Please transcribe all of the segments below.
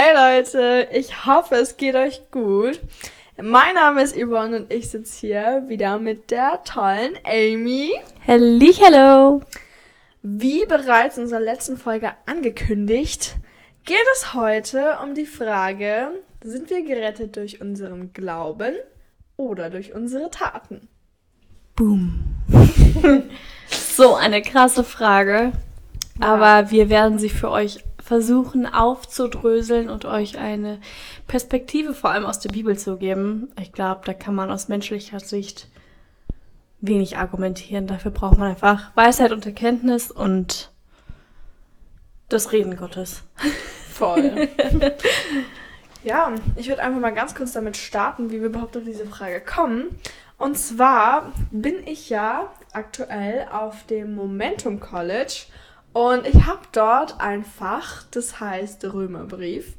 Hey Leute, ich hoffe, es geht euch gut. Mein Name ist Yvonne und ich sitze hier wieder mit der tollen Amy. Hallo. Wie bereits in unserer letzten Folge angekündigt, geht es heute um die Frage, sind wir gerettet durch unseren Glauben oder durch unsere Taten? Boom. so eine krasse Frage. Aber wir werden sie für euch versuchen aufzudröseln und euch eine Perspektive vor allem aus der Bibel zu geben. Ich glaube, da kann man aus menschlicher Sicht wenig argumentieren. Dafür braucht man einfach Weisheit und Erkenntnis und das Reden Gottes. Voll. ja, ich würde einfach mal ganz kurz damit starten, wie wir überhaupt auf diese Frage kommen. Und zwar bin ich ja aktuell auf dem Momentum College und ich habe dort ein Fach, das heißt Römerbrief.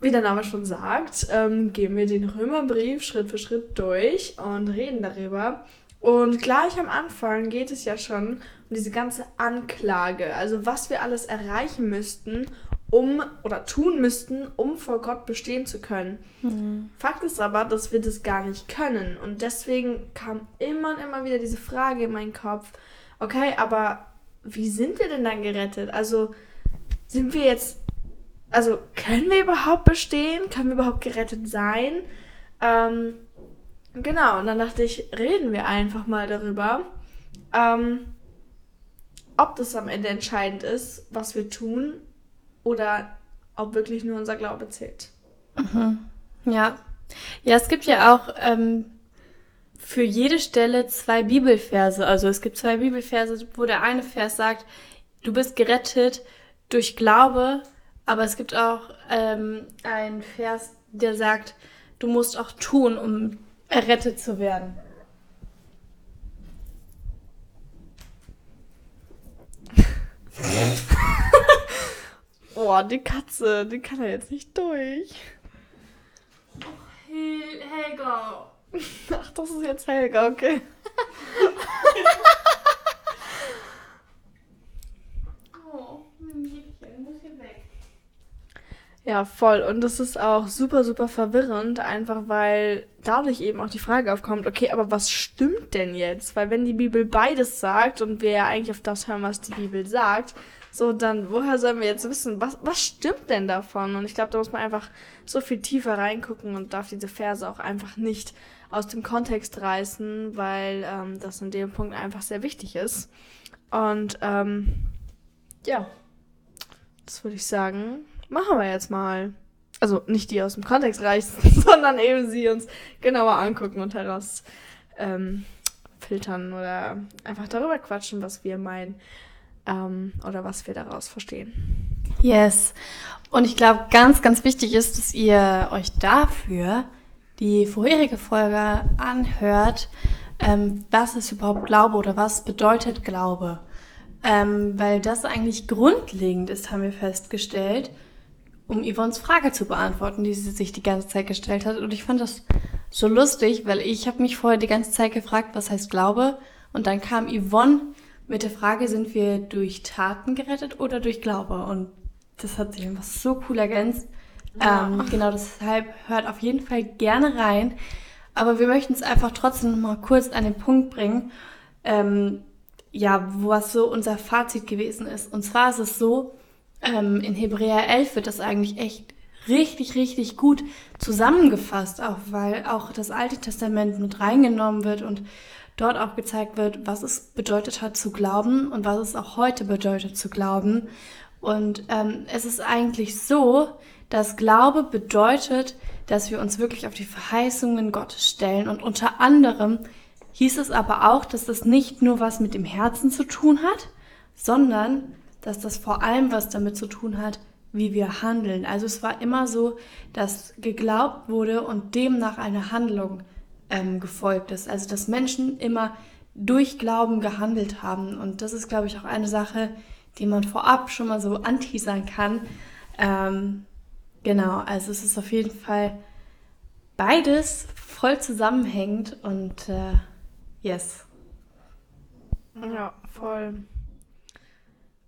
Wie der Name schon sagt, ähm, gehen wir den Römerbrief Schritt für Schritt durch und reden darüber. Und gleich am Anfang geht es ja schon um diese ganze Anklage, also was wir alles erreichen müssten, um oder tun müssten, um vor Gott bestehen zu können. Mhm. Fakt ist aber, dass wir das gar nicht können. Und deswegen kam immer und immer wieder diese Frage in meinen Kopf, okay, aber wie sind wir denn dann gerettet? Also sind wir jetzt, also können wir überhaupt bestehen? Können wir überhaupt gerettet sein? Ähm, genau, und dann dachte ich, reden wir einfach mal darüber, ähm, ob das am Ende entscheidend ist, was wir tun oder ob wirklich nur unser Glaube zählt. Mhm. Ja. Ja, es gibt ja auch ähm, für jede Stelle zwei Bibelverse. Also es gibt zwei Bibelverse, wo der eine Vers sagt, du bist gerettet durch Glaube, aber es gibt auch ähm, einen Vers, der sagt, du musst auch tun, um errettet zu werden. Boah, die Katze, die kann er jetzt nicht durch. Oh, Helga. Ach, das ist jetzt Helga, okay. oh, mein Mädchen muss hier weg. Ja, voll. Und das ist auch super, super verwirrend, einfach weil dadurch eben auch die Frage aufkommt, okay, aber was stimmt denn jetzt? Weil wenn die Bibel beides sagt und wir ja eigentlich auf das hören, was die Bibel sagt, so, dann woher sollen wir jetzt wissen, was, was stimmt denn davon? Und ich glaube, da muss man einfach so viel tiefer reingucken und darf diese Verse auch einfach nicht aus dem Kontext reißen, weil ähm, das in dem Punkt einfach sehr wichtig ist. Und ähm, ja, das würde ich sagen, machen wir jetzt mal. Also nicht die aus dem Kontext reißen, sondern eben sie uns genauer angucken und heraus ähm, filtern oder einfach darüber quatschen, was wir meinen ähm, oder was wir daraus verstehen. Yes. Und ich glaube, ganz, ganz wichtig ist, dass ihr euch dafür die vorherige Folge anhört, ähm, was ist überhaupt Glaube oder was bedeutet Glaube. Ähm, weil das eigentlich grundlegend ist, haben wir festgestellt, um Yvonnes Frage zu beantworten, die sie sich die ganze Zeit gestellt hat. Und ich fand das so lustig, weil ich habe mich vorher die ganze Zeit gefragt, was heißt Glaube? Und dann kam Yvonne mit der Frage, sind wir durch Taten gerettet oder durch Glaube? Und das hat sich einfach so cool ergänzt. Ja. Ähm, genau, deshalb hört auf jeden Fall gerne rein. Aber wir möchten es einfach trotzdem noch mal kurz an den Punkt bringen, ähm, ja, was so unser Fazit gewesen ist. Und zwar ist es so, ähm, in Hebräer 11 wird das eigentlich echt richtig, richtig gut zusammengefasst, auch weil auch das Alte Testament mit reingenommen wird und dort auch gezeigt wird, was es bedeutet hat zu glauben und was es auch heute bedeutet zu glauben. Und ähm, es ist eigentlich so, dass Glaube bedeutet, dass wir uns wirklich auf die Verheißungen Gottes stellen. Und unter anderem hieß es aber auch, dass das nicht nur was mit dem Herzen zu tun hat, sondern dass das vor allem was damit zu tun hat, wie wir handeln. Also es war immer so, dass geglaubt wurde und demnach eine Handlung ähm, gefolgt ist. Also dass Menschen immer durch Glauben gehandelt haben. Und das ist, glaube ich, auch eine Sache, die man vorab schon mal so anteasern kann. Ähm, Genau, also es ist auf jeden Fall beides voll zusammenhängend und äh, yes. Ja, voll.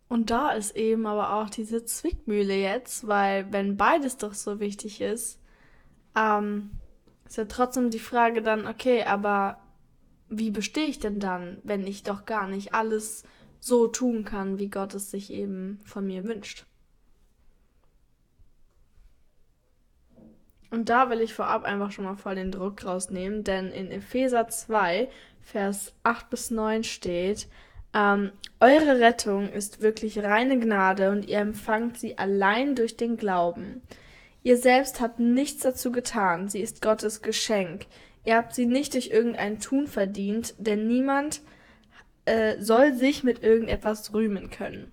Und da ist eben aber auch diese Zwickmühle jetzt, weil wenn beides doch so wichtig ist, ähm, ist ja trotzdem die Frage dann, okay, aber wie bestehe ich denn dann, wenn ich doch gar nicht alles so tun kann, wie Gott es sich eben von mir wünscht? Und da will ich vorab einfach schon mal voll den Druck rausnehmen, denn in Epheser 2, Vers 8 bis 9 steht, ähm, eure Rettung ist wirklich reine Gnade und ihr empfangt sie allein durch den Glauben. Ihr selbst habt nichts dazu getan, sie ist Gottes Geschenk. Ihr habt sie nicht durch irgendein Tun verdient, denn niemand äh, soll sich mit irgendetwas rühmen können.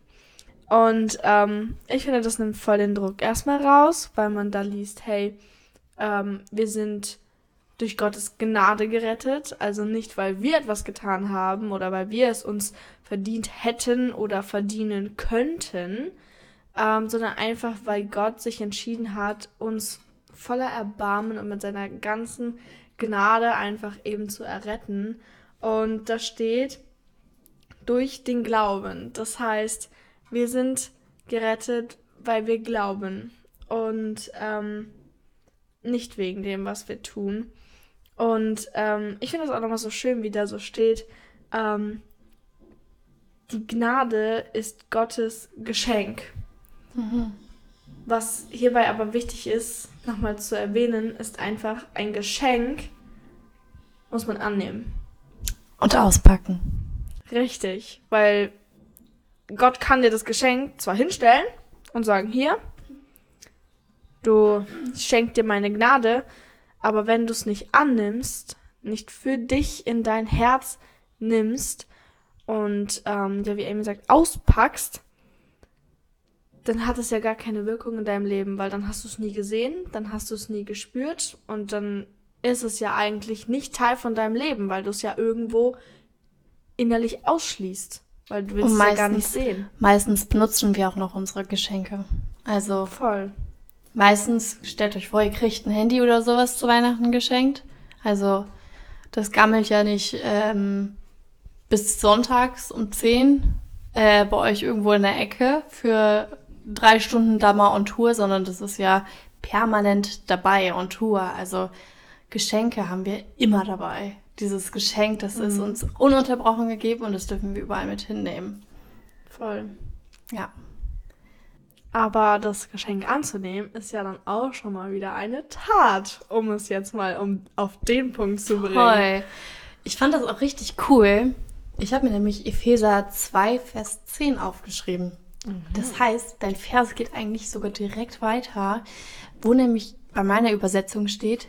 Und ähm, ich finde, das nimmt voll den Druck erstmal raus, weil man da liest, hey, ähm, wir sind durch Gottes Gnade gerettet, also nicht, weil wir etwas getan haben oder weil wir es uns verdient hätten oder verdienen könnten, ähm, sondern einfach, weil Gott sich entschieden hat, uns voller Erbarmen und mit seiner ganzen Gnade einfach eben zu erretten. Und da steht, durch den Glauben. Das heißt, wir sind gerettet, weil wir glauben und ähm, nicht wegen dem, was wir tun. Und ähm, ich finde das auch nochmal so schön, wie da so steht. Ähm, die Gnade ist Gottes Geschenk. Mhm. Was hierbei aber wichtig ist, nochmal zu erwähnen, ist einfach ein Geschenk muss man annehmen. Und auspacken. Richtig, weil Gott kann dir das Geschenk zwar hinstellen und sagen, hier, du schenk dir meine Gnade, aber wenn du es nicht annimmst, nicht für dich in dein Herz nimmst und, ähm, ja, wie Amy sagt, auspackst, dann hat es ja gar keine Wirkung in deinem Leben, weil dann hast du es nie gesehen, dann hast du es nie gespürt und dann ist es ja eigentlich nicht Teil von deinem Leben, weil du es ja irgendwo innerlich ausschließt, weil du willst es ja gar nicht sehen. Meistens benutzen wir auch noch unsere Geschenke. Also voll. Meistens, stellt euch vor, ihr kriegt ein Handy oder sowas zu Weihnachten geschenkt. Also, das gammelt ja nicht ähm, bis sonntags um 10 äh, bei euch irgendwo in der Ecke für drei Stunden da mal on Tour, sondern das ist ja permanent dabei on Tour. Also Geschenke haben wir immer dabei. Dieses Geschenk, das mhm. ist uns ununterbrochen gegeben und das dürfen wir überall mit hinnehmen. Voll. Ja. Aber das Geschenk anzunehmen, ist ja dann auch schon mal wieder eine Tat, um es jetzt mal um auf den Punkt zu bringen. Toll. Ich fand das auch richtig cool. Ich habe mir nämlich Epheser 2, Vers 10 aufgeschrieben. Mhm. Das heißt, dein Vers geht eigentlich sogar direkt weiter, wo nämlich bei meiner Übersetzung steht,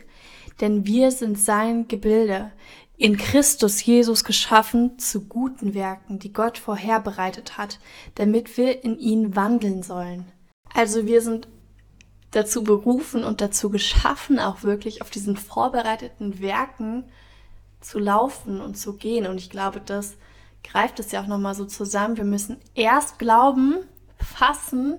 denn wir sind sein Gebilde, in Christus Jesus geschaffen zu guten Werken, die Gott vorherbereitet hat, damit wir in ihn wandeln sollen. Also wir sind dazu berufen und dazu geschaffen, auch wirklich auf diesen vorbereiteten Werken zu laufen und zu gehen. Und ich glaube, das greift es ja auch nochmal so zusammen. Wir müssen erst glauben, fassen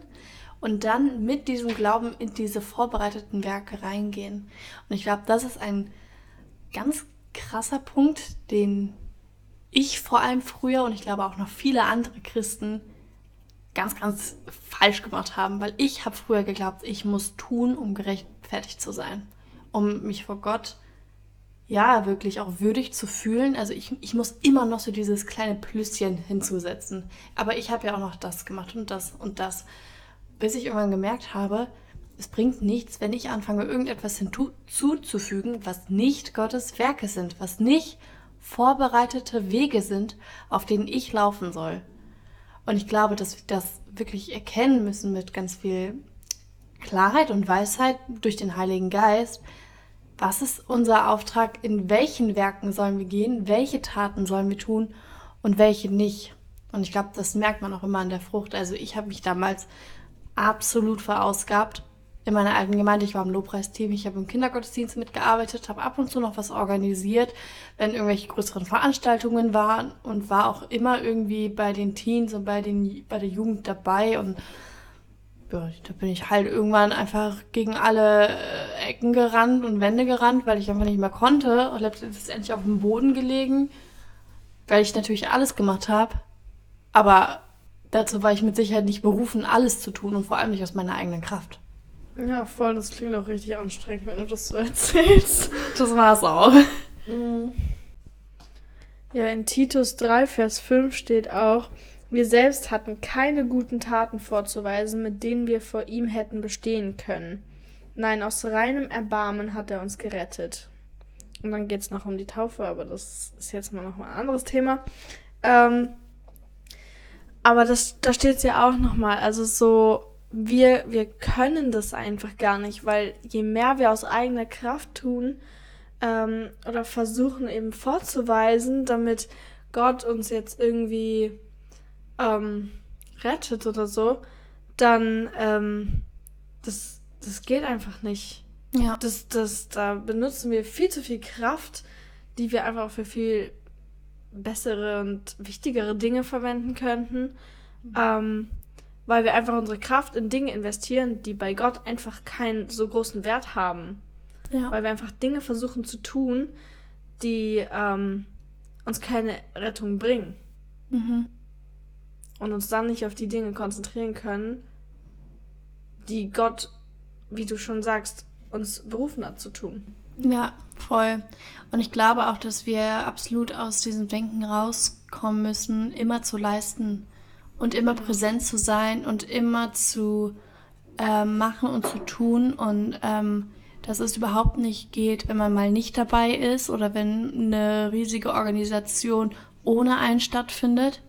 und dann mit diesem Glauben in diese vorbereiteten Werke reingehen. Und ich glaube, das ist ein ganz krasser Punkt, den ich vor allem früher und ich glaube auch noch viele andere Christen ganz, ganz falsch gemacht haben, weil ich habe früher geglaubt, ich muss tun, um gerechtfertigt zu sein, um mich vor Gott ja wirklich auch würdig zu fühlen. Also ich, ich muss immer noch so dieses kleine Plüsschen hinzusetzen. Aber ich habe ja auch noch das gemacht und das und das, bis ich irgendwann gemerkt habe, es bringt nichts, wenn ich anfange, irgendetwas hinzuzufügen, was nicht Gottes Werke sind, was nicht vorbereitete Wege sind, auf denen ich laufen soll. Und ich glaube, dass wir das wirklich erkennen müssen mit ganz viel Klarheit und Weisheit durch den Heiligen Geist. Was ist unser Auftrag? In welchen Werken sollen wir gehen? Welche Taten sollen wir tun und welche nicht? Und ich glaube, das merkt man auch immer an der Frucht. Also ich habe mich damals absolut verausgabt in meiner alten Gemeinde. Ich war im Lobpreisteam, ich habe im Kindergottesdienst mitgearbeitet, habe ab und zu noch was organisiert, wenn irgendwelche größeren Veranstaltungen waren und war auch immer irgendwie bei den Teens und bei, den, bei der Jugend dabei und ja, da bin ich halt irgendwann einfach gegen alle äh, Ecken gerannt und Wände gerannt, weil ich einfach nicht mehr konnte und letztendlich auf dem Boden gelegen, weil ich natürlich alles gemacht habe, aber dazu war ich mit Sicherheit nicht berufen, alles zu tun und vor allem nicht aus meiner eigenen Kraft. Ja, voll, das klingt auch richtig anstrengend, wenn du das so erzählst. Das war es auch. Mhm. Ja, in Titus 3, Vers 5 steht auch, wir selbst hatten keine guten Taten vorzuweisen, mit denen wir vor ihm hätten bestehen können. Nein, aus reinem Erbarmen hat er uns gerettet. Und dann geht es noch um die Taufe, aber das ist jetzt mal noch mal ein anderes Thema. Ähm, aber das, da steht es ja auch nochmal, also so, wir, wir können das einfach gar nicht, weil je mehr wir aus eigener Kraft tun ähm, oder versuchen eben vorzuweisen, damit Gott uns jetzt irgendwie ähm, rettet oder so, dann ähm, das, das geht einfach nicht. Ja. Das, das, da benutzen wir viel zu viel Kraft, die wir einfach für viel bessere und wichtigere Dinge verwenden könnten. Ähm, weil wir einfach unsere Kraft in Dinge investieren, die bei Gott einfach keinen so großen Wert haben. Ja. Weil wir einfach Dinge versuchen zu tun, die ähm, uns keine Rettung bringen. Mhm. Und uns dann nicht auf die Dinge konzentrieren können, die Gott, wie du schon sagst, uns berufen hat zu tun. Ja, voll. Und ich glaube auch, dass wir absolut aus diesem Denken rauskommen müssen, immer zu leisten und immer präsent zu sein und immer zu äh, machen und zu tun und ähm, dass es überhaupt nicht geht, wenn man mal nicht dabei ist oder wenn eine riesige Organisation ohne einen stattfindet.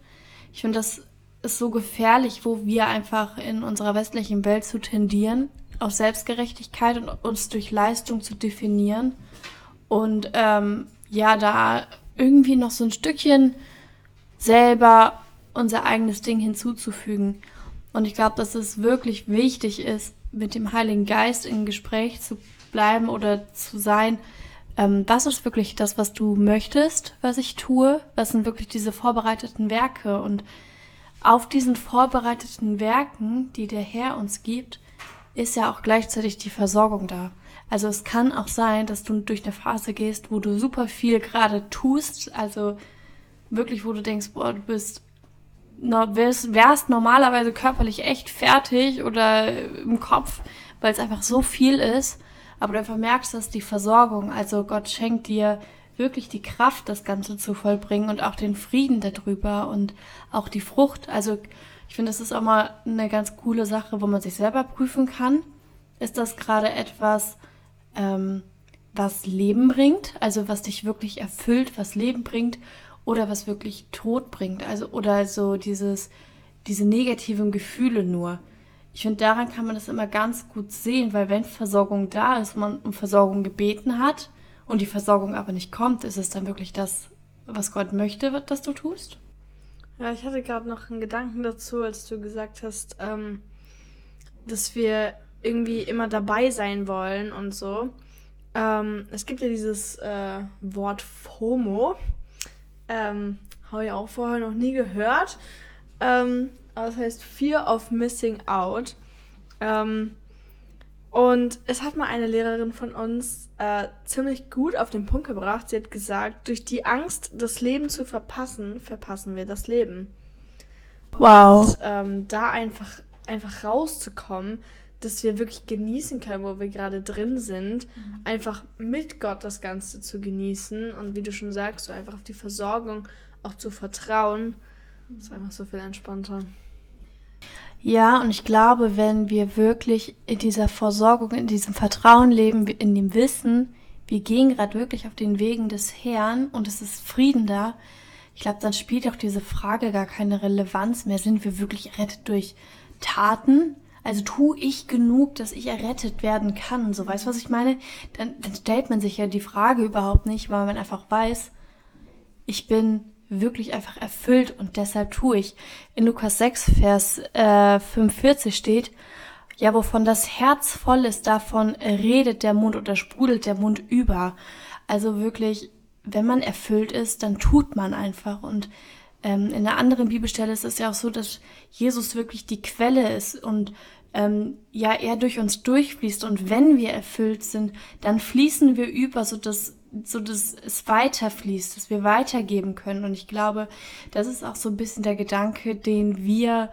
Ich finde, das ist so gefährlich, wo wir einfach in unserer westlichen Welt zu tendieren, auf Selbstgerechtigkeit und uns durch Leistung zu definieren. Und ähm, ja, da irgendwie noch so ein Stückchen selber unser eigenes Ding hinzuzufügen. Und ich glaube, dass es wirklich wichtig ist, mit dem Heiligen Geist in Gespräch zu bleiben oder zu sein. Ähm, was ist wirklich das, was du möchtest, was ich tue? Was sind wirklich diese vorbereiteten Werke? Und auf diesen vorbereiteten Werken, die der Herr uns gibt, ist ja auch gleichzeitig die Versorgung da. Also es kann auch sein, dass du durch eine Phase gehst, wo du super viel gerade tust, also wirklich, wo du denkst, boah, du bist wärst, wärst normalerweise körperlich echt fertig oder im Kopf, weil es einfach so viel ist, aber du einfach merkst, dass die Versorgung, also Gott schenkt dir wirklich die Kraft, das Ganze zu vollbringen und auch den Frieden darüber und auch die Frucht. Also ich finde, das ist auch mal eine ganz coole Sache, wo man sich selber prüfen kann. Ist das gerade etwas, ähm, was Leben bringt, also was dich wirklich erfüllt, was Leben bringt, oder was wirklich Tod bringt, also oder so dieses, diese negativen Gefühle nur. Ich finde, daran kann man das immer ganz gut sehen, weil wenn Versorgung da ist, man um Versorgung gebeten hat und die Versorgung aber nicht kommt, ist es dann wirklich das, was Gott möchte, dass du tust? Ja, ich hatte gerade noch einen Gedanken dazu, als du gesagt hast, ähm, dass wir irgendwie immer dabei sein wollen und so. Ähm, es gibt ja dieses äh, Wort FOMO. Ähm, Habe ich auch vorher noch nie gehört. Ähm, aber das heißt Fear of Missing Out. Ähm, und es hat mal eine Lehrerin von uns äh, ziemlich gut auf den Punkt gebracht. Sie hat gesagt, durch die Angst, das Leben zu verpassen, verpassen wir das Leben. Wow. Und ähm, da einfach, einfach rauszukommen, dass wir wirklich genießen können, wo wir gerade drin sind. Mhm. Einfach mit Gott das Ganze zu genießen und wie du schon sagst, so einfach auf die Versorgung auch zu vertrauen. Das ist einfach so viel entspannter. Ja, und ich glaube, wenn wir wirklich in dieser Versorgung, in diesem Vertrauen leben, in dem Wissen, wir gehen gerade wirklich auf den Wegen des Herrn und es ist Frieden da, ich glaube, dann spielt auch diese Frage gar keine Relevanz mehr. Sind wir wirklich errettet durch Taten? Also tue ich genug, dass ich errettet werden kann? So, weißt du, was ich meine? Dann, dann stellt man sich ja die Frage überhaupt nicht, weil man einfach weiß, ich bin wirklich einfach erfüllt und deshalb tue ich. In Lukas 6, Vers äh, 45 steht, ja, wovon das Herz voll ist, davon redet der Mund oder sprudelt der Mund über. Also wirklich, wenn man erfüllt ist, dann tut man einfach. Und ähm, in einer anderen Bibelstelle ist es ja auch so, dass Jesus wirklich die Quelle ist und ähm, ja, er durch uns durchfließt. Und wenn wir erfüllt sind, dann fließen wir über, so dass so dass es weiterfließt, dass wir weitergeben können. Und ich glaube, das ist auch so ein bisschen der Gedanke, den wir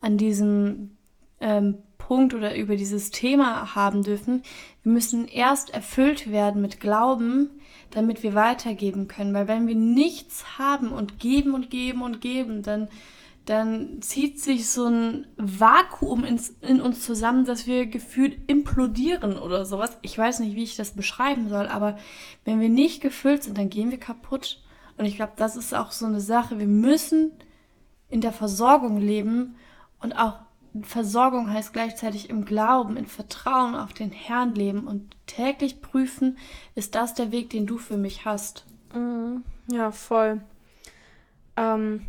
an diesem ähm, Punkt oder über dieses Thema haben dürfen. Wir müssen erst erfüllt werden mit Glauben, damit wir weitergeben können. Weil wenn wir nichts haben und geben und geben und geben, dann dann zieht sich so ein Vakuum ins, in uns zusammen, dass wir gefühlt implodieren oder sowas. Ich weiß nicht, wie ich das beschreiben soll, aber wenn wir nicht gefüllt sind, dann gehen wir kaputt. Und ich glaube, das ist auch so eine Sache. Wir müssen in der Versorgung leben und auch Versorgung heißt gleichzeitig im Glauben, in Vertrauen auf den Herrn leben und täglich prüfen, ist das der Weg, den du für mich hast. Mhm. Ja, voll. Ähm,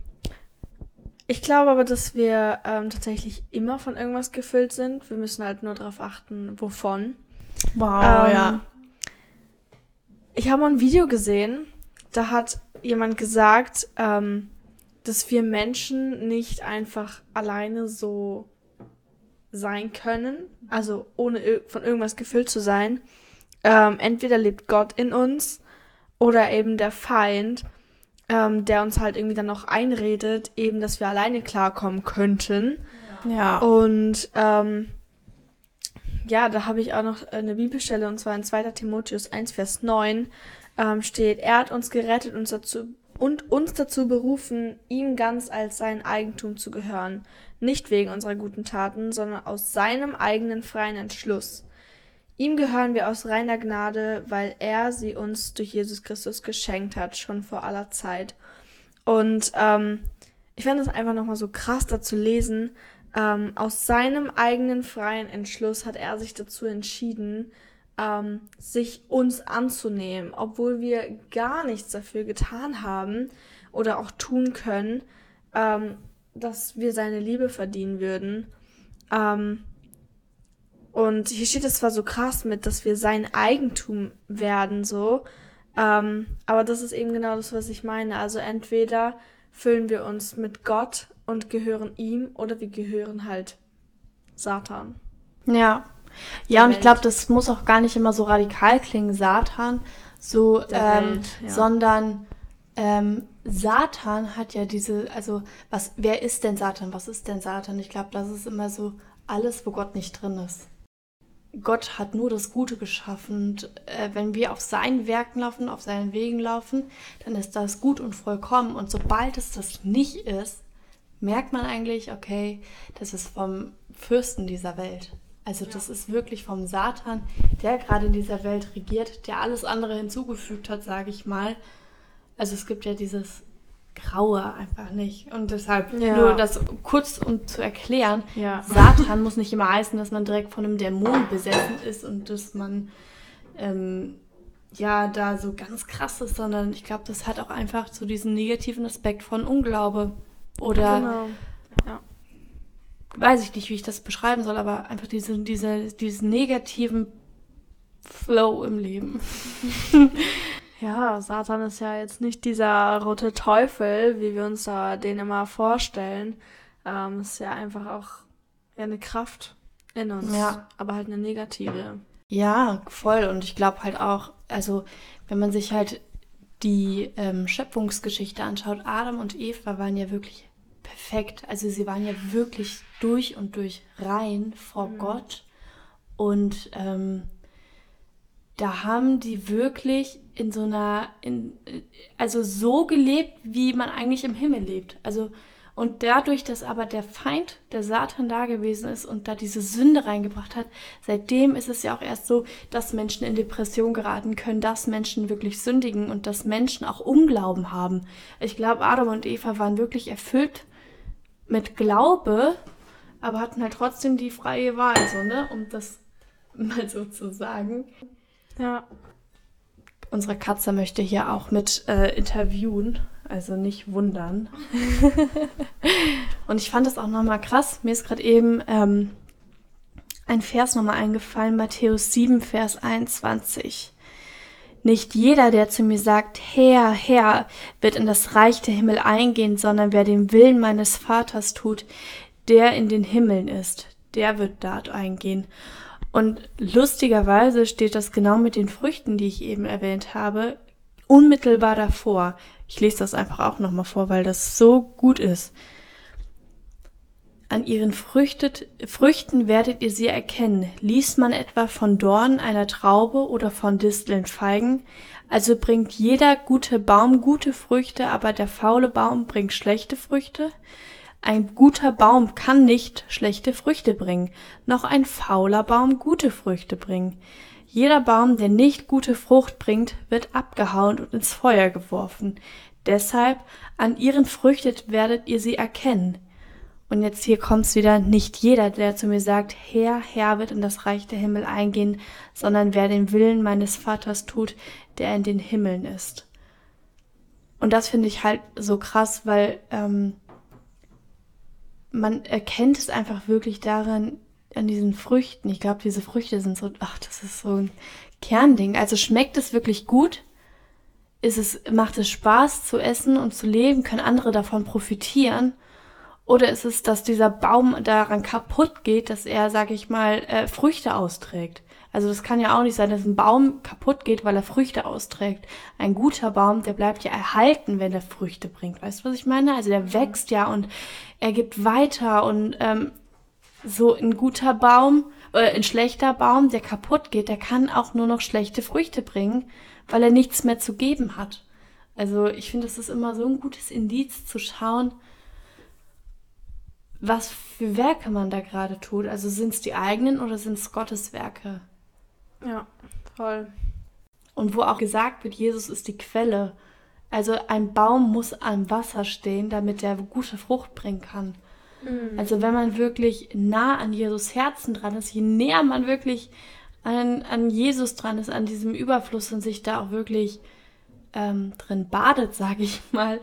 ich glaube aber, dass wir ähm, tatsächlich immer von irgendwas gefüllt sind. Wir müssen halt nur darauf achten, wovon. Wow, ähm, ja. Ich habe mal ein Video gesehen, da hat jemand gesagt, ähm, dass wir Menschen nicht einfach alleine so sein können, also ohne von irgendwas gefüllt zu sein. Ähm, entweder lebt Gott in uns oder eben der Feind ähm, der uns halt irgendwie dann noch einredet, eben, dass wir alleine klarkommen könnten. Ja. Und ähm, ja, da habe ich auch noch eine Bibelstelle, und zwar in 2. Timotheus 1, Vers 9 ähm, steht, er hat uns gerettet uns dazu, und uns dazu berufen, ihm ganz als sein Eigentum zu gehören. Nicht wegen unserer guten Taten, sondern aus seinem eigenen freien Entschluss. Ihm gehören wir aus reiner Gnade, weil er sie uns durch Jesus Christus geschenkt hat, schon vor aller Zeit. Und ähm, ich fand es einfach nochmal so krass da zu lesen. Ähm, aus seinem eigenen freien Entschluss hat er sich dazu entschieden, ähm, sich uns anzunehmen, obwohl wir gar nichts dafür getan haben oder auch tun können, ähm, dass wir seine Liebe verdienen würden. Ähm, und hier steht es zwar so krass mit, dass wir sein Eigentum werden, so. Ähm, aber das ist eben genau das, was ich meine. Also entweder füllen wir uns mit Gott und gehören ihm oder wir gehören halt Satan. Ja. Ja, und ich glaube, das muss auch gar nicht immer so radikal klingen, Satan, so, ähm, ja. sondern ähm, Satan hat ja diese, also was, wer ist denn Satan? Was ist denn Satan? Ich glaube, das ist immer so alles, wo Gott nicht drin ist. Gott hat nur das Gute geschaffen. Und, äh, wenn wir auf seinen Werken laufen, auf seinen Wegen laufen, dann ist das gut und vollkommen. Und sobald es das nicht ist, merkt man eigentlich, okay, das ist vom Fürsten dieser Welt. Also das ist wirklich vom Satan, der gerade in dieser Welt regiert, der alles andere hinzugefügt hat, sage ich mal. Also es gibt ja dieses Graue einfach nicht. Und deshalb ja. nur das kurz um zu erklären, ja. Satan muss nicht immer heißen, dass man direkt von einem Dämon besessen ist und dass man ähm, ja da so ganz krass ist, sondern ich glaube, das hat auch einfach so diesen negativen Aspekt von Unglaube. Oder genau. ja. weiß ich nicht, wie ich das beschreiben soll, aber einfach diese, diese, diesen negativen Flow im Leben. Ja, Satan ist ja jetzt nicht dieser rote Teufel, wie wir uns da den immer vorstellen. Ähm, ist ja einfach auch ja, eine Kraft in uns, ja. aber halt eine negative. Ja, voll. Und ich glaube halt auch, also wenn man sich halt die ähm, Schöpfungsgeschichte anschaut, Adam und Eva waren ja wirklich perfekt. Also sie waren ja wirklich durch und durch rein vor mhm. Gott. Und ähm, da haben die wirklich in so einer, in, also so gelebt, wie man eigentlich im Himmel lebt. Also, und dadurch, dass aber der Feind, der Satan da gewesen ist und da diese Sünde reingebracht hat, seitdem ist es ja auch erst so, dass Menschen in Depression geraten können, dass Menschen wirklich sündigen und dass Menschen auch Unglauben haben. Ich glaube, Adam und Eva waren wirklich erfüllt mit Glaube, aber hatten halt trotzdem die freie Wahl, so, ne? Um das mal so zu sagen. Ja. Unsere Katze möchte hier auch mit äh, interviewen, also nicht wundern. und ich fand das auch nochmal krass. Mir ist gerade eben ähm, ein Vers nochmal eingefallen, Matthäus 7, Vers 21. Nicht jeder, der zu mir sagt, Herr, Herr, wird in das Reich der Himmel eingehen, sondern wer den Willen meines Vaters tut, der in den Himmeln ist, der wird dort eingehen. Und lustigerweise steht das genau mit den Früchten, die ich eben erwähnt habe, unmittelbar davor. Ich lese das einfach auch nochmal vor, weil das so gut ist. An ihren Früchtet, Früchten werdet ihr sie erkennen. Liest man etwa von Dornen einer Traube oder von Disteln Feigen? Also bringt jeder gute Baum gute Früchte, aber der faule Baum bringt schlechte Früchte? Ein guter Baum kann nicht schlechte Früchte bringen, noch ein fauler Baum gute Früchte bringen. Jeder Baum, der nicht gute Frucht bringt, wird abgehauen und ins Feuer geworfen. Deshalb, an ihren Früchten werdet ihr sie erkennen. Und jetzt hier kommt's wieder, nicht jeder, der zu mir sagt, Herr, Herr wird in das Reich der Himmel eingehen, sondern wer den Willen meines Vaters tut, der in den Himmeln ist. Und das finde ich halt so krass, weil ähm, man erkennt es einfach wirklich daran, an diesen Früchten. Ich glaube, diese Früchte sind so, ach, das ist so ein Kernding. Also schmeckt es wirklich gut? Ist es, macht es Spaß zu essen und zu leben? Können andere davon profitieren? Oder ist es, dass dieser Baum daran kaputt geht, dass er, sag ich mal, äh, Früchte austrägt? Also das kann ja auch nicht sein, dass ein Baum kaputt geht, weil er Früchte austrägt. Ein guter Baum, der bleibt ja erhalten, wenn er Früchte bringt. Weißt du, was ich meine? Also der wächst ja und er gibt weiter und ähm, so ein guter Baum, äh, ein schlechter Baum, der kaputt geht, der kann auch nur noch schlechte Früchte bringen, weil er nichts mehr zu geben hat. Also ich finde, es ist immer so ein gutes Indiz zu schauen, was für Werke man da gerade tut. Also sind es die eigenen oder sind es Gottes Werke? Ja, voll. Und wo auch gesagt wird, Jesus ist die Quelle. Also ein Baum muss am Wasser stehen, damit er gute Frucht bringen kann. Mhm. Also wenn man wirklich nah an Jesus Herzen dran ist, je näher man wirklich an, an Jesus dran ist, an diesem Überfluss und sich da auch wirklich ähm, drin badet, sage ich mal,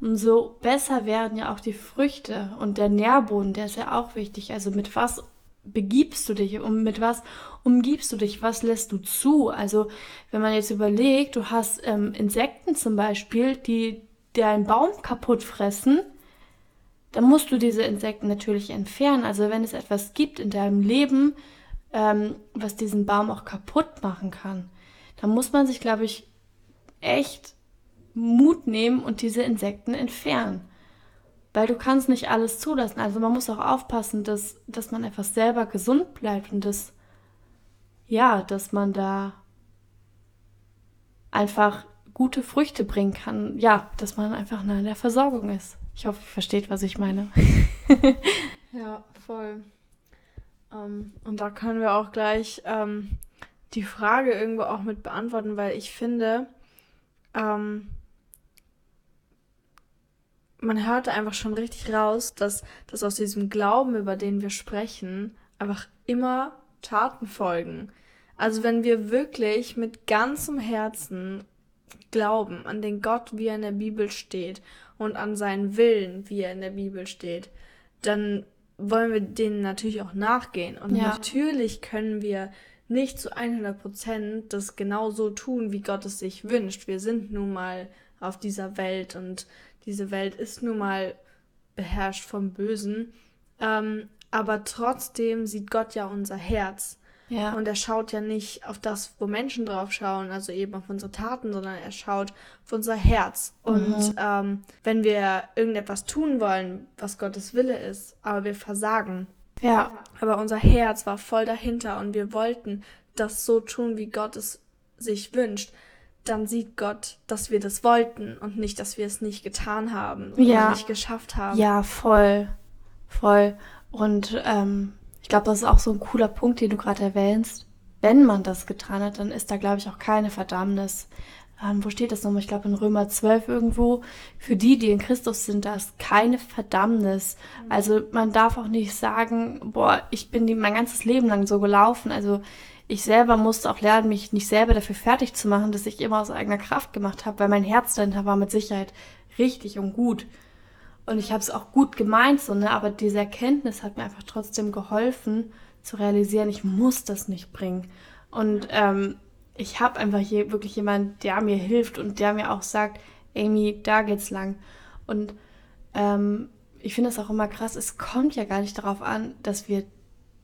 umso besser werden ja auch die Früchte und der Nährboden, der ist ja auch wichtig. Also mit was begibst du dich und mit was umgibst du dich, was lässt du zu? Also wenn man jetzt überlegt, du hast ähm, Insekten zum Beispiel, die deinen Baum kaputt fressen, dann musst du diese Insekten natürlich entfernen. Also wenn es etwas gibt in deinem Leben, ähm, was diesen Baum auch kaputt machen kann, dann muss man sich, glaube ich, echt Mut nehmen und diese Insekten entfernen. Weil du kannst nicht alles zulassen. Also man muss auch aufpassen, dass, dass man etwas selber gesund bleibt und dass, ja, dass man da einfach gute Früchte bringen kann. Ja, dass man einfach nah in der Versorgung ist. Ich hoffe, ihr versteht, was ich meine. ja, voll. Ähm, und da können wir auch gleich ähm, die Frage irgendwo auch mit beantworten, weil ich finde, ähm, man hört einfach schon richtig raus, dass, dass aus diesem Glauben, über den wir sprechen, einfach immer Taten folgen. Also wenn wir wirklich mit ganzem Herzen glauben an den Gott, wie er in der Bibel steht und an seinen Willen, wie er in der Bibel steht, dann wollen wir denen natürlich auch nachgehen. Und ja. natürlich können wir nicht zu 100 Prozent das genau so tun, wie Gott es sich wünscht. Wir sind nun mal auf dieser Welt und diese Welt ist nun mal beherrscht vom Bösen. Ähm, aber trotzdem sieht Gott ja unser Herz. Ja. Und er schaut ja nicht auf das, wo Menschen drauf schauen, also eben auf unsere Taten, sondern er schaut auf unser Herz. Mhm. Und ähm, wenn wir irgendetwas tun wollen, was Gottes Wille ist, aber wir versagen. Ja. Aber unser Herz war voll dahinter und wir wollten das so tun, wie Gott es sich wünscht, dann sieht Gott, dass wir das wollten und nicht, dass wir es nicht getan haben oder ja. nicht geschafft haben. Ja, voll. Voll. Und ähm, ich glaube, das ist auch so ein cooler Punkt, den du gerade erwähnst. Wenn man das getan hat, dann ist da, glaube ich, auch keine Verdammnis. Ähm, wo steht das nochmal? Ich glaube in Römer 12 irgendwo. Für die, die in Christus sind, da ist keine Verdammnis. Mhm. Also man darf auch nicht sagen, boah, ich bin die, mein ganzes Leben lang so gelaufen. Also ich selber musste auch lernen, mich nicht selber dafür fertig zu machen, dass ich immer aus eigener Kraft gemacht habe, weil mein Herz dahinter war mit Sicherheit richtig und gut. Und ich habe es auch gut gemeint, so, ne? aber diese Erkenntnis hat mir einfach trotzdem geholfen, zu realisieren, ich muss das nicht bringen. Und ähm, ich habe einfach hier wirklich jemanden, der mir hilft und der mir auch sagt, Amy, da geht's lang. Und ähm, ich finde es auch immer krass, es kommt ja gar nicht darauf an, dass wir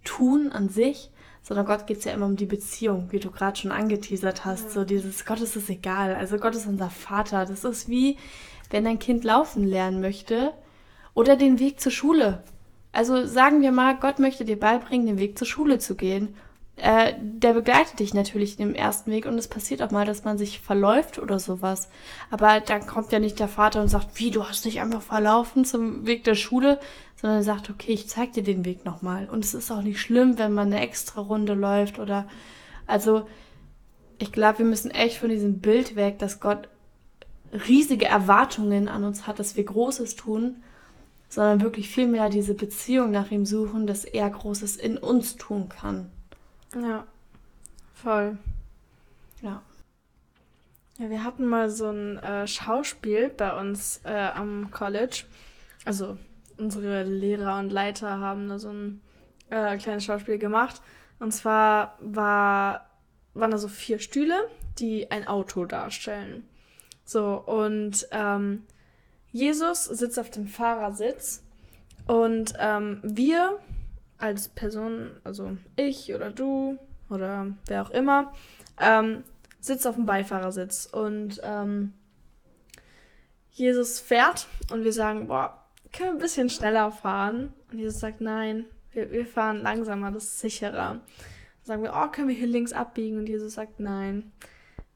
tun an sich, sondern Gott geht es ja immer um die Beziehung, wie du gerade schon angeteasert hast. Ja. So dieses Gott ist es egal. Also Gott ist unser Vater. Das ist wie, wenn ein Kind laufen lernen möchte oder den Weg zur Schule. Also sagen wir mal, Gott möchte dir beibringen, den Weg zur Schule zu gehen. Äh, der begleitet dich natürlich im ersten Weg und es passiert auch mal, dass man sich verläuft oder sowas. Aber dann kommt ja nicht der Vater und sagt, wie, du hast dich einfach verlaufen zum Weg der Schule, sondern er sagt, okay, ich zeig dir den Weg nochmal. Und es ist auch nicht schlimm, wenn man eine extra Runde läuft oder, also, ich glaube, wir müssen echt von diesem Bild weg, dass Gott riesige Erwartungen an uns hat, dass wir Großes tun, sondern wirklich vielmehr diese Beziehung nach ihm suchen, dass er Großes in uns tun kann. Ja, voll. Ja. Ja, wir hatten mal so ein äh, Schauspiel bei uns äh, am College. Also unsere Lehrer und Leiter haben da so ein äh, kleines Schauspiel gemacht. Und zwar war, waren da so vier Stühle, die ein Auto darstellen. So, und ähm, Jesus sitzt auf dem Fahrersitz und ähm, wir als Person, also ich oder du oder wer auch immer, ähm, sitzt auf dem Beifahrersitz und ähm, Jesus fährt und wir sagen, boah, können wir ein bisschen schneller fahren? Und Jesus sagt, nein, wir, wir fahren langsamer, das ist sicherer. Dann sagen wir, oh, können wir hier links abbiegen? Und Jesus sagt, nein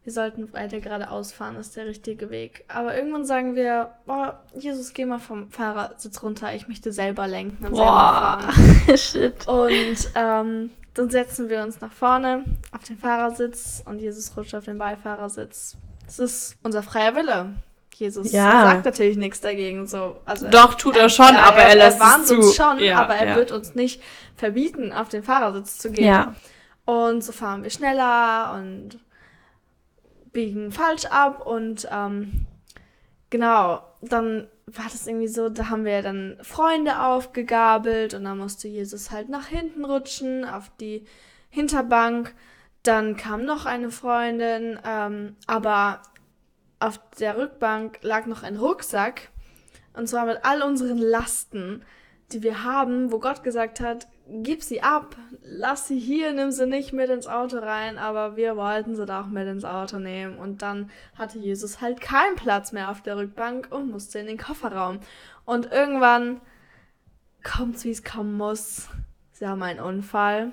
wir sollten weiter geradeaus fahren, ist der richtige Weg. Aber irgendwann sagen wir, boah, Jesus, geh mal vom Fahrersitz runter, ich möchte selber lenken und boah. selber fahren. Shit. Und ähm, dann setzen wir uns nach vorne auf den Fahrersitz und Jesus rutscht auf den Beifahrersitz. Das ist unser freier Wille. Jesus ja. sagt natürlich nichts dagegen. So, also Doch, tut er schon, er, aber er, er lässt er es zu. uns schon, ja, aber er ja. wird uns nicht verbieten, auf den Fahrersitz zu gehen. Ja. Und so fahren wir schneller und biegen falsch ab und ähm, genau, dann war das irgendwie so, da haben wir dann Freunde aufgegabelt und dann musste Jesus halt nach hinten rutschen auf die Hinterbank. Dann kam noch eine Freundin, ähm, aber auf der Rückbank lag noch ein Rucksack und zwar mit all unseren Lasten, die wir haben, wo Gott gesagt hat, gib sie ab, lass sie hier, nimm sie nicht mit ins Auto rein, aber wir wollten sie doch mit ins Auto nehmen. Und dann hatte Jesus halt keinen Platz mehr auf der Rückbank und musste in den Kofferraum. Und irgendwann kommt's, wie es kommen muss. Sie haben einen Unfall.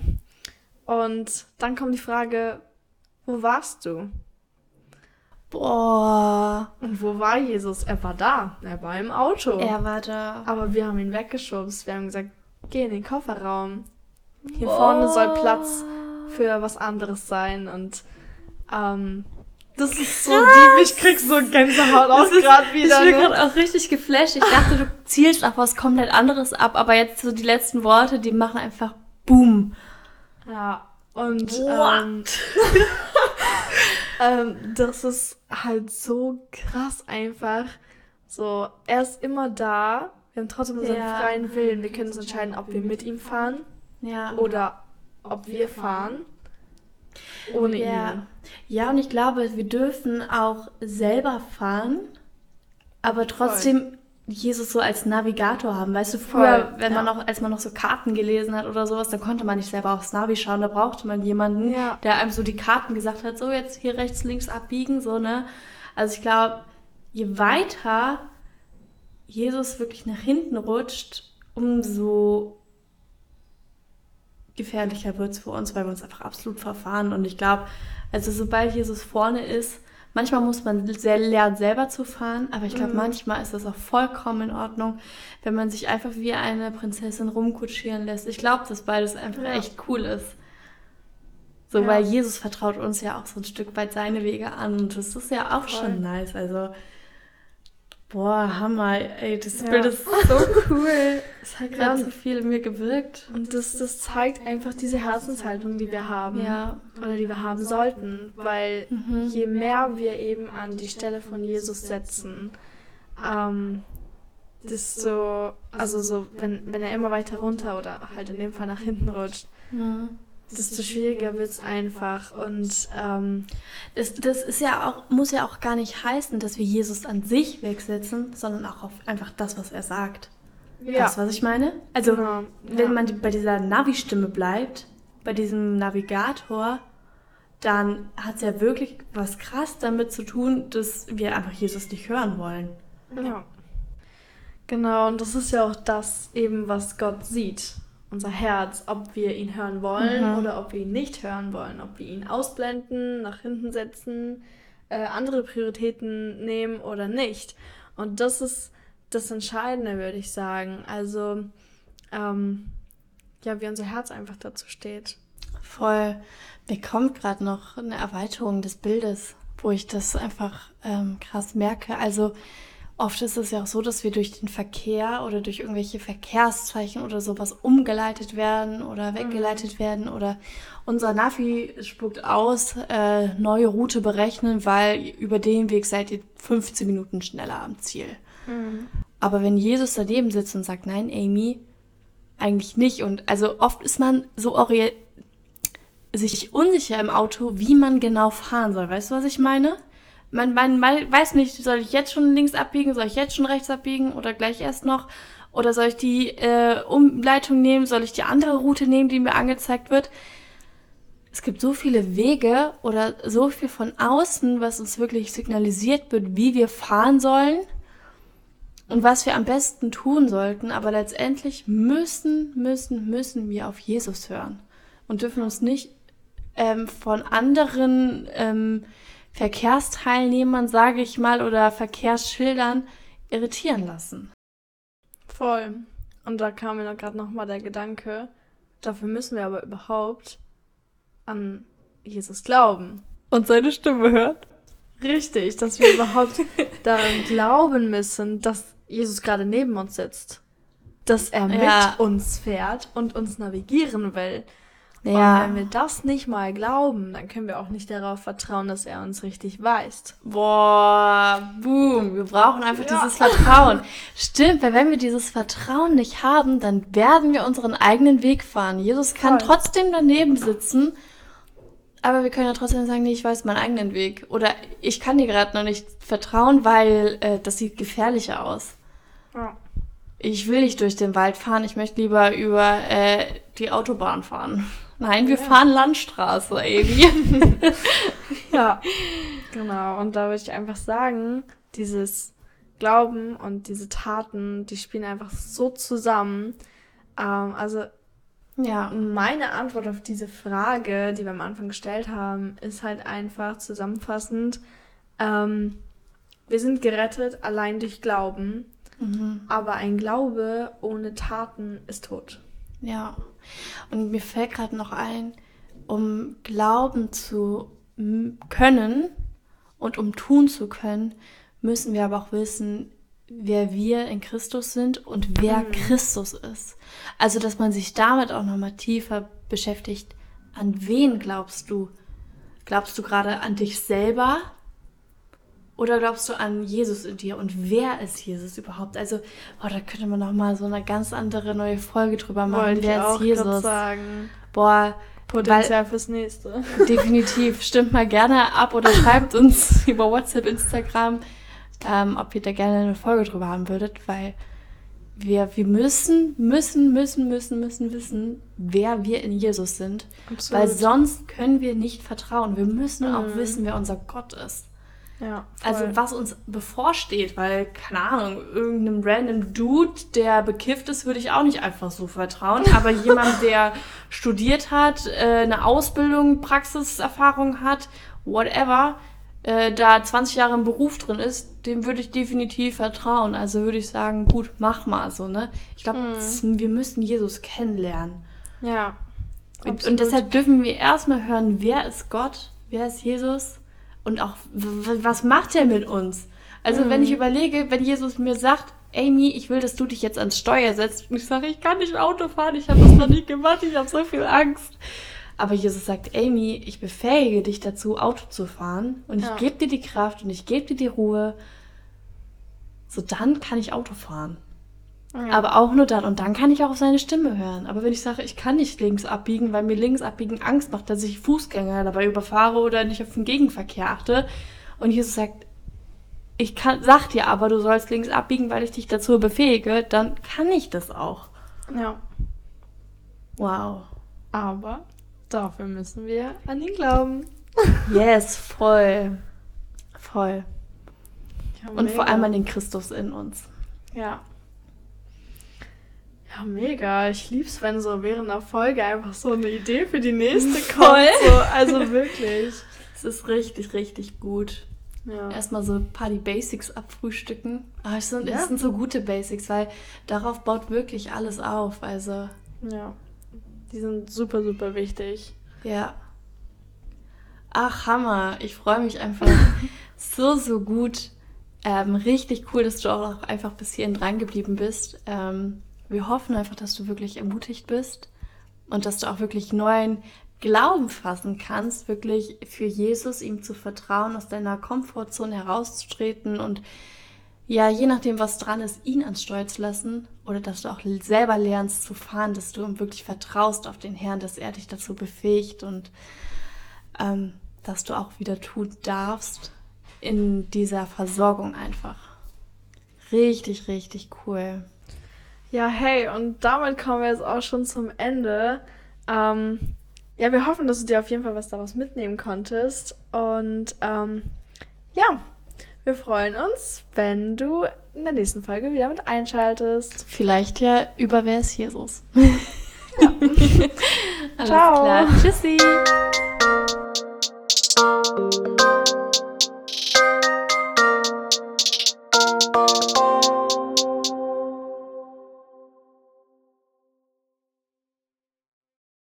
Und dann kommt die Frage, wo warst du? Boah. Und wo war Jesus? Er war da. Er war im Auto. Er war da. Aber wir haben ihn weggeschubst. Wir haben gesagt, geh in den Kofferraum. Hier oh. vorne soll Platz für was anderes sein und ähm, das ist so deep, ich krieg so Gänsehaut auch gerade wieder. Ich bin ne? gerade auch richtig geflasht. Ich dachte, du zielst auf was komplett anderes ab, aber jetzt so die letzten Worte, die machen einfach Boom. Ja, und ähm, ähm, das ist halt so krass einfach. So, er ist immer da wir haben trotzdem unseren ja. freien Willen. Wir können uns entscheiden, ob wir mit ihm fahren ja. oder ob wir fahren ohne ja. ihn. Ja, und ich glaube, wir dürfen auch selber fahren, aber trotzdem Voll. Jesus so als Navigator haben. Weißt du, früher, Voll, wenn ja. man noch, als man noch so Karten gelesen hat oder sowas, dann konnte man nicht selber aufs Navi schauen. Da brauchte man jemanden, ja. der einem so die Karten gesagt hat, so jetzt hier rechts, links abbiegen, so, ne? Also ich glaube, je weiter Jesus wirklich nach hinten rutscht, umso gefährlicher wird es für uns, weil wir uns einfach absolut verfahren. Und ich glaube, also sobald Jesus vorne ist, manchmal muss man sehr lernen, selber zu fahren, aber ich glaube, mhm. manchmal ist das auch vollkommen in Ordnung, wenn man sich einfach wie eine Prinzessin rumkutschieren lässt. Ich glaube, dass beides einfach ja. echt cool ist. So, ja. weil Jesus vertraut uns ja auch so ein Stück weit seine Wege an und das ist ja auch Voll. schon nice. Also Boah, Hammer, ey, das ja. Bild ist so cool. Es hat gerade so viel in mir gewirkt. Und das, das zeigt einfach diese Herzenshaltung, die wir haben. Ja. Oder die wir haben sollten. Weil mhm. je mehr wir eben an die Stelle von Jesus setzen, ähm, desto, also so, wenn, wenn er immer weiter runter oder halt in dem Fall nach hinten rutscht, mhm desto schwieriger wird es einfach. Und ähm, das, das ist ja auch, muss ja auch gar nicht heißen, dass wir Jesus an sich wegsetzen, sondern auch auf einfach das, was er sagt. Ja. Das, was ich meine? Also, genau. wenn ja. man bei dieser Navi-Stimme bleibt, bei diesem Navigator, dann hat es ja wirklich was krass damit zu tun, dass wir einfach Jesus nicht hören wollen. Ja. Genau, und das ist ja auch das eben, was Gott sieht. Unser Herz, ob wir ihn hören wollen mhm. oder ob wir ihn nicht hören wollen. Ob wir ihn ausblenden, nach hinten setzen, äh, andere Prioritäten nehmen oder nicht. Und das ist das Entscheidende, würde ich sagen. Also, ähm, ja, wie unser Herz einfach dazu steht. Voll. Mir kommt gerade noch eine Erweiterung des Bildes, wo ich das einfach ähm, krass merke. Also, Oft ist es ja auch so, dass wir durch den Verkehr oder durch irgendwelche Verkehrszeichen oder sowas umgeleitet werden oder mhm. weggeleitet mhm. werden oder unser Navi spuckt aus, äh, neue Route berechnen, weil über den Weg seid ihr 15 Minuten schneller am Ziel. Mhm. Aber wenn Jesus daneben sitzt und sagt, nein, Amy, eigentlich nicht. Und also oft ist man so sich unsicher im Auto, wie man genau fahren soll. Weißt du, was ich meine? Man, man, man weiß nicht, soll ich jetzt schon links abbiegen, soll ich jetzt schon rechts abbiegen oder gleich erst noch? Oder soll ich die äh, Umleitung nehmen? Soll ich die andere Route nehmen, die mir angezeigt wird? Es gibt so viele Wege oder so viel von außen, was uns wirklich signalisiert wird, wie wir fahren sollen und was wir am besten tun sollten. Aber letztendlich müssen, müssen, müssen wir auf Jesus hören und dürfen uns nicht ähm, von anderen ähm, Verkehrsteilnehmern, sage ich mal, oder Verkehrsschildern irritieren lassen. Voll. Und da kam mir gerade nochmal der Gedanke, dafür müssen wir aber überhaupt an Jesus glauben. Und seine Stimme hören. Richtig, dass wir überhaupt daran glauben müssen, dass Jesus gerade neben uns sitzt. Dass er ja. mit uns fährt und uns navigieren will. Ja. Und wenn wir das nicht mal glauben, dann können wir auch nicht darauf vertrauen, dass er uns richtig weist. Boah, boom, wir brauchen einfach ja. dieses Vertrauen. Stimmt, weil wenn wir dieses Vertrauen nicht haben, dann werden wir unseren eigenen Weg fahren. Jesus kann Voll. trotzdem daneben sitzen, aber wir können ja trotzdem sagen, nee, ich weiß meinen eigenen Weg. Oder ich kann dir gerade noch nicht vertrauen, weil äh, das sieht gefährlicher aus. Ja. Ich will nicht durch den Wald fahren, ich möchte lieber über äh, die Autobahn fahren. Nein, wir ja. fahren Landstraße, Amy. ja, genau. Und da würde ich einfach sagen, dieses Glauben und diese Taten, die spielen einfach so zusammen. Ähm, also, ja, meine Antwort auf diese Frage, die wir am Anfang gestellt haben, ist halt einfach zusammenfassend, ähm, wir sind gerettet allein durch Glauben, mhm. aber ein Glaube ohne Taten ist tot. Ja. Und mir fällt gerade noch ein, um glauben zu können und um tun zu können, müssen wir aber auch wissen, wer wir in Christus sind und wer mhm. Christus ist. Also, dass man sich damit auch nochmal tiefer beschäftigt. An wen glaubst du? Glaubst du gerade an dich selber? Oder glaubst du an Jesus in dir? Und wer ist Jesus überhaupt? Also, oh, da könnte man noch mal so eine ganz andere neue Folge drüber machen. Wollte wer ist Jesus? Sagen. Boah, Potenzial weil, fürs nächste. Definitiv. Stimmt mal gerne ab oder schreibt uns über WhatsApp, Instagram, ähm, ob ihr da gerne eine Folge drüber haben würdet, weil wir, wir müssen, müssen, müssen, müssen, müssen wissen, wer wir in Jesus sind. Absolut. Weil sonst können wir nicht vertrauen. Wir müssen mhm. auch wissen, wer unser Gott ist. Ja, also was uns bevorsteht, weil, keine Ahnung, irgendeinem random Dude, der bekifft ist, würde ich auch nicht einfach so vertrauen. Aber jemand, der studiert hat, äh, eine Ausbildung, Praxiserfahrung hat, whatever, äh, da 20 Jahre im Beruf drin ist, dem würde ich definitiv vertrauen. Also würde ich sagen, gut, mach mal so, ne? Ich glaube, mhm. wir müssen Jesus kennenlernen. Ja. Und, und deshalb dürfen wir erstmal hören, wer ist Gott, wer ist Jesus und auch, was macht er mit uns? Also, mhm. wenn ich überlege, wenn Jesus mir sagt, Amy, ich will, dass du dich jetzt ans Steuer setzt. Und ich sage, ich kann nicht Auto fahren, ich habe das noch nie gemacht, ich habe so viel Angst. Aber Jesus sagt, Amy, ich befähige dich dazu, Auto zu fahren. Und ja. ich gebe dir die Kraft und ich gebe dir die Ruhe. So, dann kann ich Auto fahren. Ja. Aber auch nur dann. Und dann kann ich auch auf seine Stimme hören. Aber wenn ich sage, ich kann nicht links abbiegen, weil mir links abbiegen Angst macht, dass ich Fußgänger dabei überfahre oder nicht auf den Gegenverkehr achte. Und Jesus sagt, ich kann, sag dir aber, du sollst links abbiegen, weil ich dich dazu befähige, dann kann ich das auch. Ja. Wow. Aber dafür müssen wir an ihn glauben. Yes, voll. Voll. Ja, Und vor allem an den Christus in uns. Ja. Ja, mega. Ich lieb's, wenn so während der Folge einfach so eine Idee für die nächste Voll. kommt. So, also wirklich. Es ist richtig, richtig gut. Ja. Erstmal so ein paar die Basics abfrühstücken. Aber es sind, Ja. es sind so gute Basics, weil darauf baut wirklich alles auf. Also, ja. Die sind super, super wichtig. ja. Ach, Hammer. Ich freue mich einfach so, so gut. Ähm, richtig cool, dass du auch einfach bis hierhin dran geblieben bist. Ähm, wir hoffen einfach, dass du wirklich ermutigt bist und dass du auch wirklich neuen Glauben fassen kannst, wirklich für Jesus, ihm zu vertrauen, aus deiner Komfortzone herauszutreten und ja, je nachdem, was dran ist, ihn ans Steuer zu lassen oder dass du auch selber lernst zu fahren, dass du ihm wirklich vertraust auf den Herrn, dass er dich dazu befähigt und ähm, dass du auch wieder tun darfst in dieser Versorgung einfach. Richtig, richtig cool. Ja, hey, und damit kommen wir jetzt auch schon zum Ende. Ähm, ja, wir hoffen, dass du dir auf jeden Fall was daraus mitnehmen konntest. Und ähm, ja, wir freuen uns, wenn du in der nächsten Folge wieder mit einschaltest. Vielleicht ja über wer ist Jesus. Alles Ciao. klar. Tschüssi.